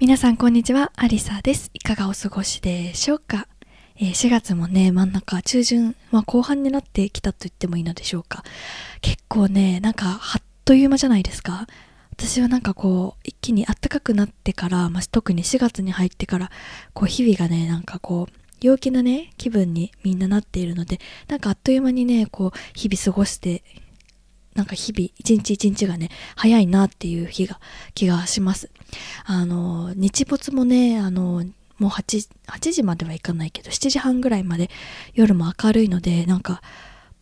皆さんこんにちは、アリサです。いかがお過ごしでしょうか、えー、4月もね、真ん中、中旬、まあ、後半になってきたと言ってもいいのでしょうか。結構ね、なんか、はっという間じゃないですか。私はなんかこう、一気に暖かくなってから、まあ、特に4月に入ってから、こう、日々がね、なんかこう、陽気なね、気分にみんななっているので、なんかあっという間にね、こう、日々過ごしてなんか日々、一日一日がね、早いなっていう日が、気がします。あの、日没もね、あの、もう8、8時まではいかないけど、7時半ぐらいまで夜も明るいので、なんか、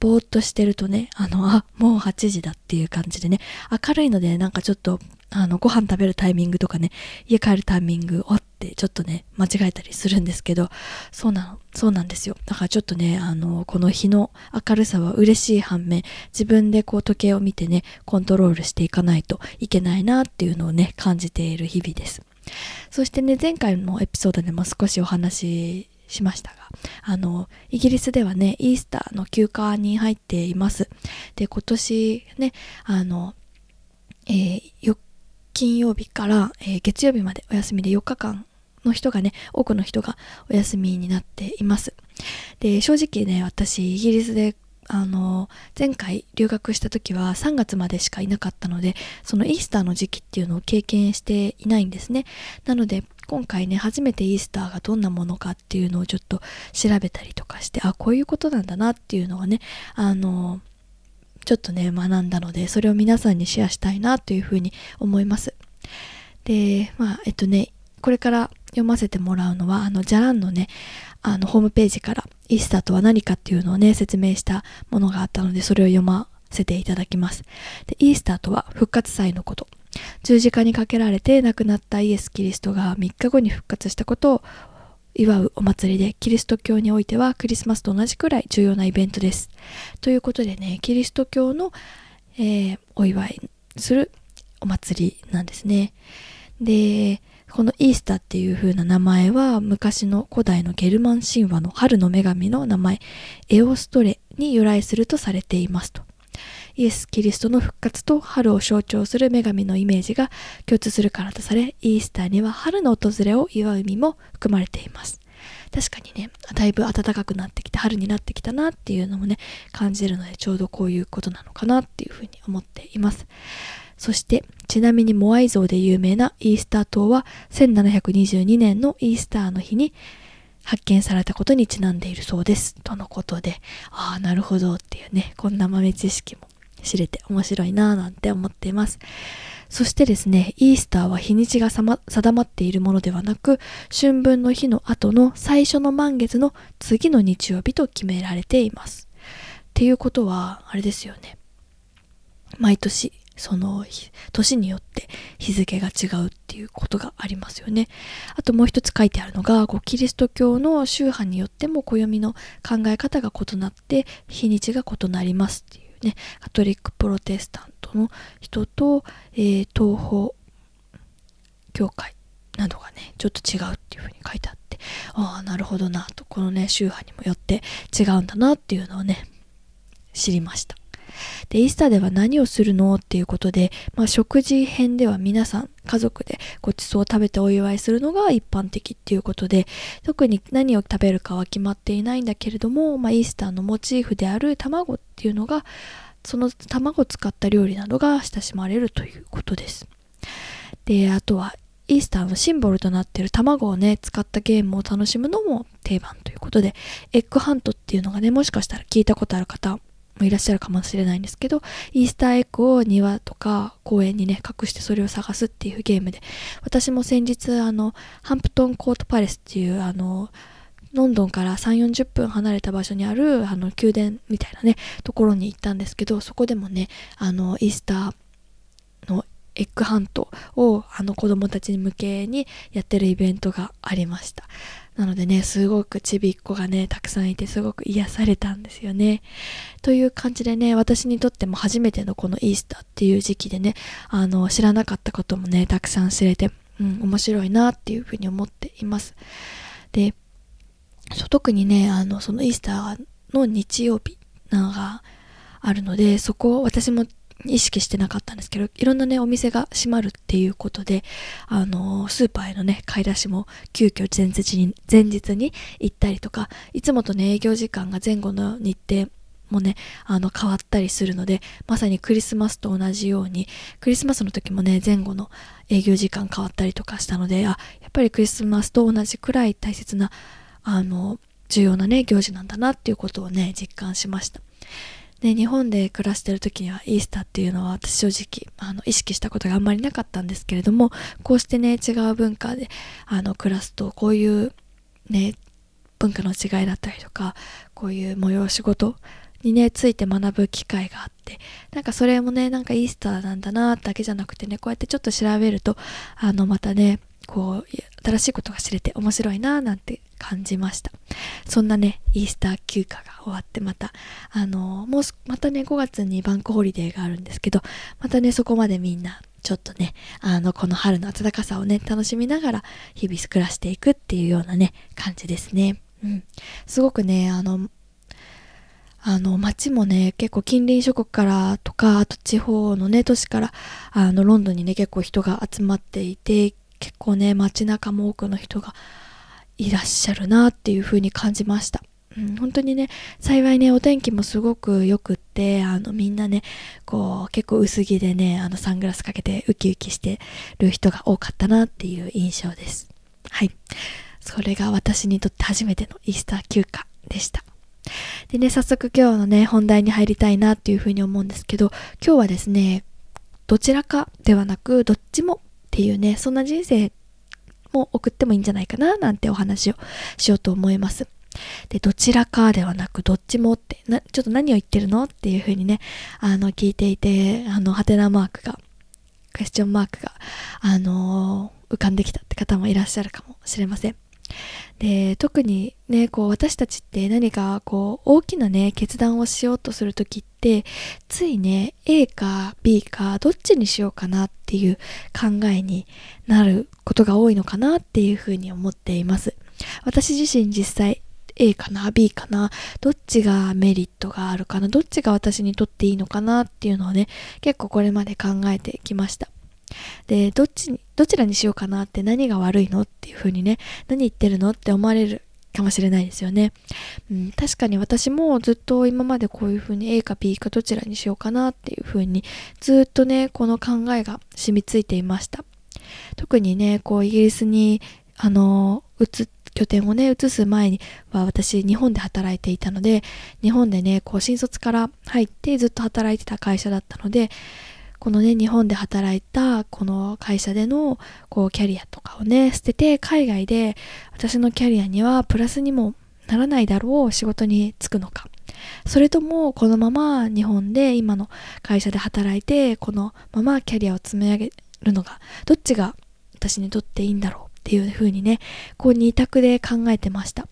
ぼーっとしてるとね、あの、あ、もう8時だっていう感じでね、明るいので、なんかちょっと、あの、ご飯食べるタイミングとかね、家帰るタイミング、おってちょっとね、間違えたりするんですけど、そうなの、そうなんですよ。だからちょっとね、あの、この日の明るさは嬉しい反面、自分でこう時計を見てね、コントロールしていかないといけないなっていうのをね、感じている日々です。そしてね、前回のエピソードでも少しお話ししましたが、あの、イギリスではね、イースターの休暇に入っています。で、今年ね、あの、えー、金曜日から、えー、月曜日までお休みで4日間の人がね、多くの人がお休みになっています。で、正直ね、私、イギリスであの、前回留学した時は3月までしかいなかったので、そのイースターの時期っていうのを経験していないんですね。なので、今回ね、初めてイースターがどんなものかっていうのをちょっと調べたりとかして、あ、こういうことなんだなっていうのはね、あの、ちょっとね、学んだので、それを皆さんにシェアしたいなというふうに思います。で、まあ、えっとね、これから読ませてもらうのは、あの、ジャランのね、あの、ホームページから、イースターとは何かっていうのをね、説明したものがあったので、それを読ませていただきます。で、イースターとは復活祭のこと。十字架にかけられて亡くなったイエス・キリストが3日後に復活したことを祝うお祭りで、キリスト教においてはクリスマスと同じくらい重要なイベントです。ということでね、キリスト教の、えー、お祝いするお祭りなんですね。で、このイースターっていう風な名前は昔の古代のゲルマン神話の春の女神の名前エオストレに由来するとされていますと。イエス・キリストの復活と春を象徴する女神のイメージが共通するからとされ、イースターには春の訪れを祝う意味も含まれています。確かにね、だいぶ暖かくなってきて、春になってきたなっていうのもね、感じるので、ちょうどこういうことなのかなっていうふうに思っています。そして、ちなみにモアイ像で有名なイースター島は、1722年のイースターの日に発見されたことにちなんでいるそうです。とのことで、ああ、なるほどっていうね、こんな豆知識も知れて面白いなぁなんて思っています。そしてですね、イースターは日にちが定まっているものではなく、春分の日の後の最初の満月の次の日曜日と決められています。っていうことは、あれですよね。毎年、その年によって日付が違うっていうことがありますよね。あともう一つ書いてあるのが、こうキリスト教の宗派によっても暦の考え方が異なって日にちが異なりますっていうね、カトリックプロテスタントの人と、えー、東方教会などがね、ちょっと違うっていうふうに書いてあって、ああ、なるほどなと、このね、宗派にもよって違うんだなっていうのをね、知りました。で、イースターでは何をするの？っていうことで、まあ、食事編では皆さん家族でごちそうを食べてお祝いするのが一般的っていうことで、特に何を食べるかは決まっていないんだけれども、まあ、イースターのモチーフである卵っていうのが、その卵を使った料理などが親しまれるということです。で、あとはイースターのシンボルとなっている卵をね、使ったゲームを楽しむのも定番ということで、エッグハントっていうのがね、もしかしたら聞いたことある方いらっしゃるかもしれないんですけど、イースターエッグを庭とか公園にね、隠してそれを探すっていうゲームで、私も先日、あの、ハンプトンコートパレスっていう、あの、ロンドンから3、40分離れた場所にある、あの、宮殿みたいなね、ところに行ったんですけど、そこでもね、あの、イースターエッグハントをあの子供たちに向けにやってるイベントがありました。なのでね、すごくちびっ子がね、たくさんいてすごく癒されたんですよね。という感じでね、私にとっても初めてのこのイースターっていう時期でね、あの、知らなかったこともね、たくさん知れて、うん、面白いなっていうふうに思っています。で、特にね、あの、そのイースターの日曜日なんかあるので、そこを私も意識してなかったんですけど、いろんなね、お店が閉まるっていうことで、あのー、スーパーへのね、買い出しも急遽前日に、前日に行ったりとか、いつもとね、営業時間が前後の日程もね、あの、変わったりするので、まさにクリスマスと同じように、クリスマスの時もね、前後の営業時間変わったりとかしたので、あ、やっぱりクリスマスと同じくらい大切な、あの、重要なね、行事なんだなっていうことをね、実感しました。で日本で暮らしてる時にはイースターっていうのは私正直あの意識したことがあんまりなかったんですけれどもこうしてね違う文化であの暮らすとこういうね文化の違いだったりとかこういう催し事にねついて学ぶ機会があってなんかそれもねなんかイースターなんだなだけじゃなくてねこうやってちょっと調べるとあのまたねこう新しいことが知れて面白いななんて感じました。そんなねイースター休暇が終わってまたあのもうまたね5月にバンクホリデーがあるんですけどまたねそこまでみんなちょっとねあのこの春の暖かさをね楽しみながら日々暮らしていくっていうようなね感じですね。うん。すごくねあのあの街もね結構近隣諸国からとかあと地方のね都市からあのロンドンにね結構人が集まっていて結構ね街中も多くの人がいらっしゃるなっていう風に感じました。うん、本当にね、幸いね、お天気もすごく良くって、あの、みんなね、こう、結構薄着でね、あの、サングラスかけてウキウキしてる人が多かったなっていう印象です。はい。それが私にとって初めてのイースター休暇でした。でね、早速今日のね、本題に入りたいなっていうふうに思うんですけど、今日はですね、どちらかではなく、どっちもっていうね、そんな人生も送ってもいいんじゃないかななんてお話をしようと思います。で、どちらかではなく、どっちもって、な、ちょっと何を言ってるのっていうふうにね、あの、聞いていて、あの、ハテナマークが、クエスチョンマークが、あのー、浮かんできたって方もいらっしゃるかもしれません。で特にねこう私たちって何かこう大きなね決断をしようとする時ってついね A か B かどっちにしようかなっていう考えになることが多いのかなっていうふうに思っています。私自身実際 A かな B かなどっちがメリットがあるかなどっちが私にとっていいのかなっていうのをね結構これまで考えてきました。で、どっち、どちらにしようかなって何が悪いのっていう風にね、何言ってるのって思われるかもしれないですよね。うん、確かに私もずっと今までこういう風に A か B かどちらにしようかなっていう風にずっとね、この考えが染みついていました。特にね、こうイギリスに、あの、移拠点をね、移す前には私日本で働いていたので、日本でね、こう新卒から入ってずっと働いてた会社だったので、このね、日本で働いたこの会社でのこうキャリアとかをね、捨てて海外で私のキャリアにはプラスにもならないだろう仕事に就くのか。それともこのまま日本で今の会社で働いてこのままキャリアを積み上げるのがどっちが私にとっていいんだろう？っていうふうにね、こう二択で考えてました。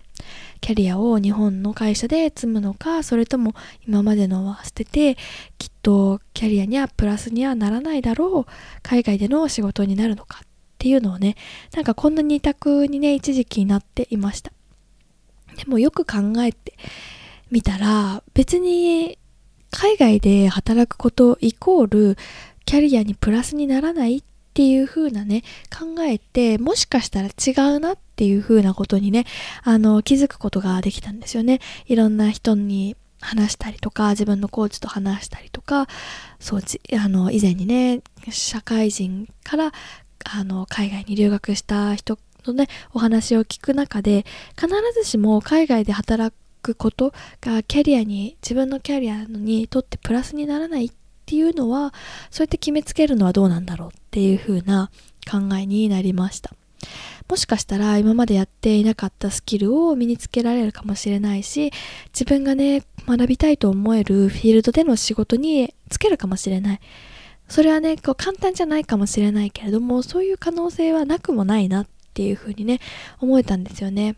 キャリアを日本の会社で積むのかそれとも今までのは捨ててきっとキャリアにはプラスにはならないだろう海外での仕事になるのかっていうのをねなんかこんな二択にね一時期になっていましたでもよく考えてみたら別に海外で働くことイコールキャリアにプラスにならないっていう風なね、考えて、もしかしたら違うなっていう風なことにね、あの、気づくことができたんですよね。いろんな人に話したりとか、自分のコーチと話したりか、そう、あの、以前にね、社会人から、あの、海外に留学した人のね、お話を聞く中で、必ずしも海外で働くことがキャリアに、自分のキャリアにとってプラスにならないっていうのはそうやって決めつけるのはどうなんだろうっていう風な考えになりました。もしかしたら今までやっていなかったスキルを身につけられるかもしれないし自分がね学びたいと思えるフィールドでの仕事につけるかもしれないそれはねこう簡単じゃないかもしれないけれどもそういう可能性はなくもないなっていうふうにね思えたんですよね。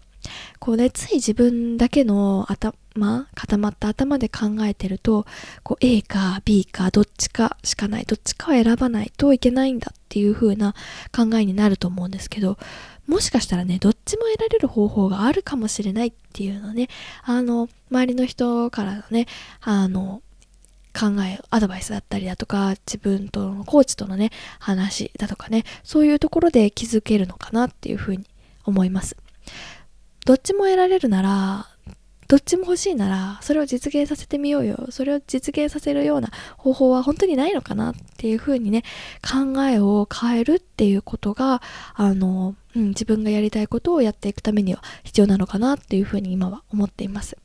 こうねつい自分だけの頭固まった頭で考えてるとこう A か B かどっちかしかないどっちかを選ばないといけないんだっていう風な考えになると思うんですけどもしかしたらねどっちも得られる方法があるかもしれないっていうのねあの周りの人からのねあの考え、アドバイスだったりだとか、自分とのコーチとのね、話だとかね、そういうところで気づけるのかなっていうふうに思います。どっちも得られるなら、どっちも欲しいなら、それを実現させてみようよ。それを実現させるような方法は本当にないのかなっていうふうにね、考えを変えるっていうことが、あの、うん、自分がやりたいことをやっていくためには必要なのかなっていうふうに今は思っています。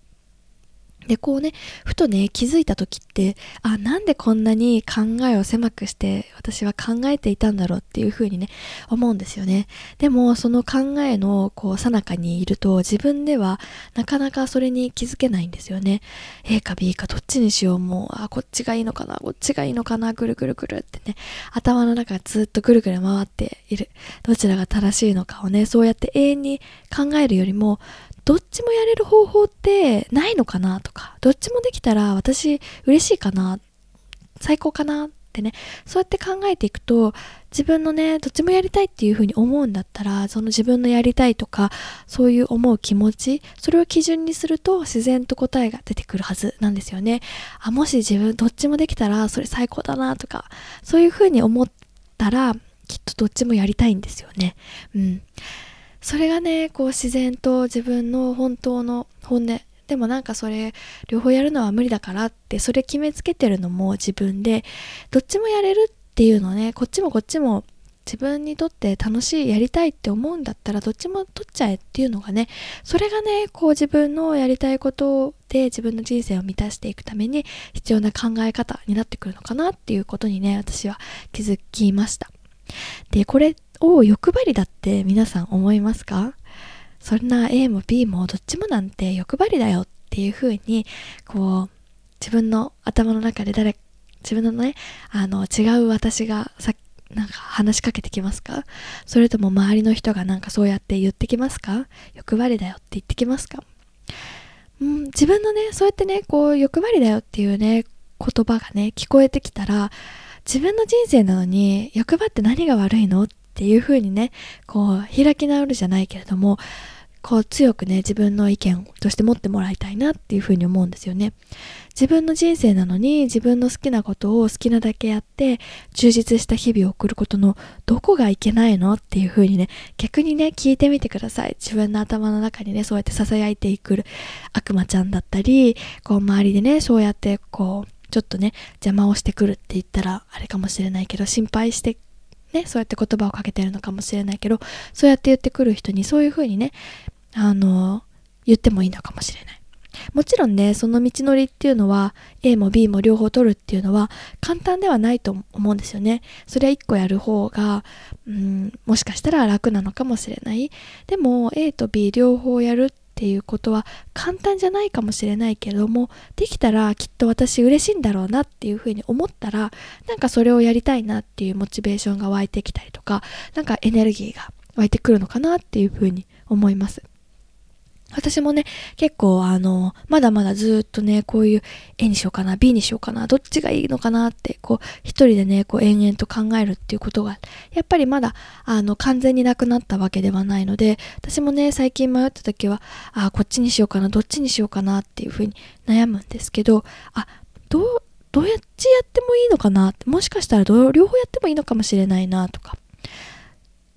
で、こうね、ふとね、気づいた時って、あ、なんでこんなに考えを狭くして私は考えていたんだろうっていうふうにね、思うんですよね。でも、その考えの、こう、さなかにいると、自分ではなかなかそれに気づけないんですよね。A か B かどっちにしよう、もう、あ、こっちがいいのかな、こっちがいいのかな、ぐるぐるぐるってね、頭の中ずっとぐるぐる回っている。どちらが正しいのかをね、そうやって永遠に考えるよりも、どっちもやれる方法ってないのかなとか、どっちもできたら私嬉しいかな、最高かなってね、そうやって考えていくと、自分のね、どっちもやりたいっていうふうに思うんだったら、その自分のやりたいとか、そういう思う気持ち、それを基準にすると自然と答えが出てくるはずなんですよね。あ、もし自分どっちもできたらそれ最高だなとか、そういうふうに思ったら、きっとどっちもやりたいんですよね。うん。それがねこう自然と自分の本当の本音。でもなんかそれ両方やるのは無理だからってそれ決めつけてるのも自分でどっちもやれるっていうのねこっちもこっちも自分にとって楽しいやりたいって思うんだったらどっちも取っちゃえっていうのがねそれがねこう自分のやりたいことで自分の人生を満たしていくために必要な考え方になってくるのかなっていうことにね私は気づきました。でこれっを欲張りだって皆さん思いますか？そんな A も B もどっちもなんて欲張りだよっていう風にこう自分の頭の中で誰自分のねあの違う私がさなんか話しかけてきますか？それとも周りの人がなんかそうやって言ってきますか？欲張りだよって言ってきますか？うん、自分のねそうやってねこう欲張りだよっていうね言葉がね聞こえてきたら自分の人生なのに欲張って何が悪いの？っっていう風にねこう開き直るじゃないけれどもこう強くね自分の意見として持ってもらいたいなっていう風に思うんですよね。自分の人生なのに自分の好きなことを好きなだけやって充実した日々を送ることのどこがいけないのっていう風にね逆にね聞いてみてください。自分の頭の中にねそうやって囁いてくる悪魔ちゃんだったりこう周りでねそうやってこうちょっとね邪魔をしてくるって言ったらあれかもしれないけど心配してね、そうやって言葉をかけてるのかもしれないけど、そうやって言ってくる人にそういう風にね、あの、言ってもいいのかもしれない。もちろんね、その道のりっていうのは、A も B も両方取るっていうのは簡単ではないと思うんですよね。それは1個やる方が、うん、もしかしたら楽なのかもしれない。でも、A と B 両方やるっていうことは簡単じゃないかもしれないけれどもできたらきっと私嬉しいんだろうなっていうふうに思ったらなんかそれをやりたいなっていうモチベーションが湧いてきたりとかなんかエネルギーが湧いてくるのかなっていうふうに思います。私もね、結構あの、まだまだずっとね、こういう A にしようかな、B にしようかな、どっちがいいのかなって、こう、一人でね、こう延々と考えるっていうことが、やっぱりまだ、あの、完全になくなったわけではないので、私もね、最近迷った時は、あ、こっちにしようかな、どっちにしようかなっていうふうに悩むんですけど、あ、どう、どうやってやってもいいのかなって、もしかしたら両方やってもいいのかもしれないなとか、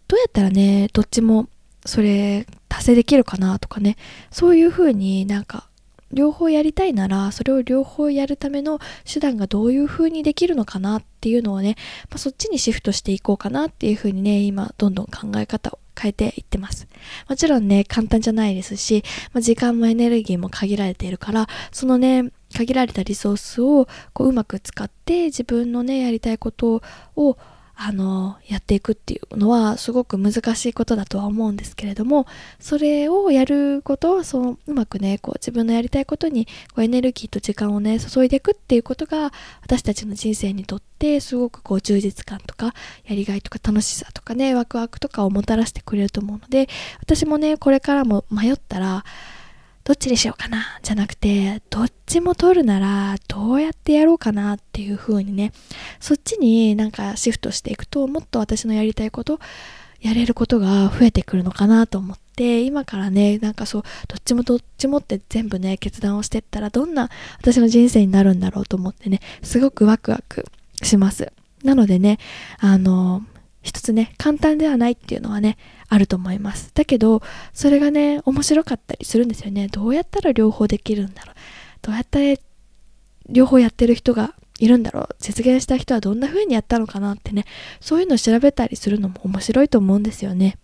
どうやったらね、どっちもそれ達成できるかなとかね。そういう風になんか両方やりたいならそれを両方やるための手段がどういう風にできるのかなっていうのをね、まあ、そっちにシフトしていこうかなっていう風にね今どんどん考え方を変えていってます。もちろんね簡単じゃないですし、まあ、時間もエネルギーも限られているからそのね限られたリソースをこううまく使って自分のねやりたいことをあのやっていくっていうのはすごく難しいことだとは思うんですけれどもそれをやることはそううまくねこう自分のやりたいことにこうエネルギーと時間をね注いでいくっていうことが私たちの人生にとってすごくこう充実感とかやりがいとか楽しさとかねワクワクとかをもたらしてくれると思うので私もねこれからも迷ったらどっちにしようかな？じゃなくてどっちも取るならどうやってやろうかなっていう風にね。そっちになんかシフトしていくともっと私のやりたいことやれることが増えてくるのかなと思って今からねなんかそうどっちもどっちもって全部ね決断をしてったらどんな私の人生になるんだろうと思ってねすごくワクワクします。なのでねあの一つね簡単ではないっていうのはねあると思います。だけどそれがね面白かったりするんですよね。どうやったら両方できるんだろう。どうやったら両方やってる人がいるんだろう。実現した人はどんな風にやったのかなってね。そういうのを調べたりするのも面白いと思うんですよね。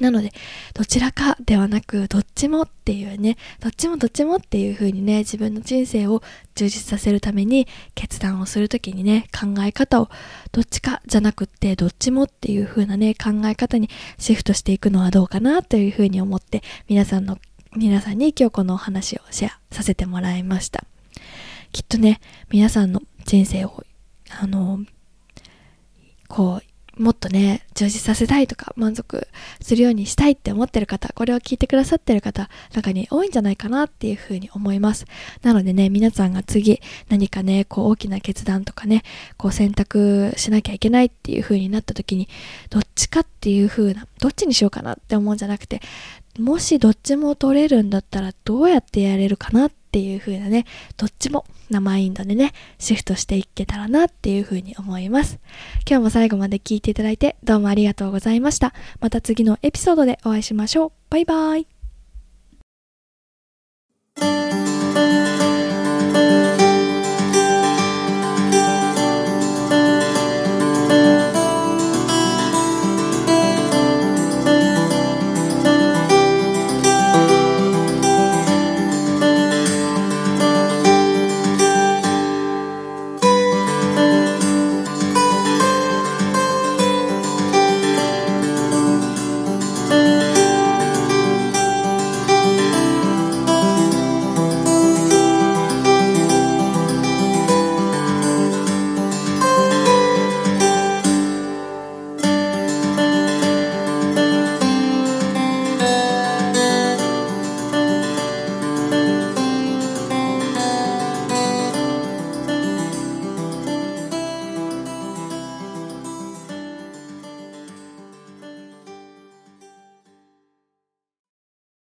なので、どちらかではなく、どっちもっていうね、どっちもどっちもっていう風にね、自分の人生を充実させるために決断をするときにね、考え方をどっちかじゃなくって、どっちもっていう風なね、考え方にシフトしていくのはどうかなという風に思って、皆さんの、皆さんに今日このお話をシェアさせてもらいました。きっとね、皆さんの人生を、あの、こう、もっとね、充実させたいとか満足するようにしたいって思ってる方、これを聞いてくださってる方、中に多いんじゃないかなっていうふうに思います。なのでね、皆さんが次何かね、こう大きな決断とかね、こう選択しなきゃいけないっていうふうになった時に、どっちかっていうふうな、どっちにしようかなって思うんじゃなくて、もしどっちも取れるんだったらどうやってやれるかなっっていう風なね、どっちもなマインドでね、シフトしていけたらなっていう風に思います。今日も最後まで聞いていただいてどうもありがとうございました。また次のエピソードでお会いしましょう。バイバーイ。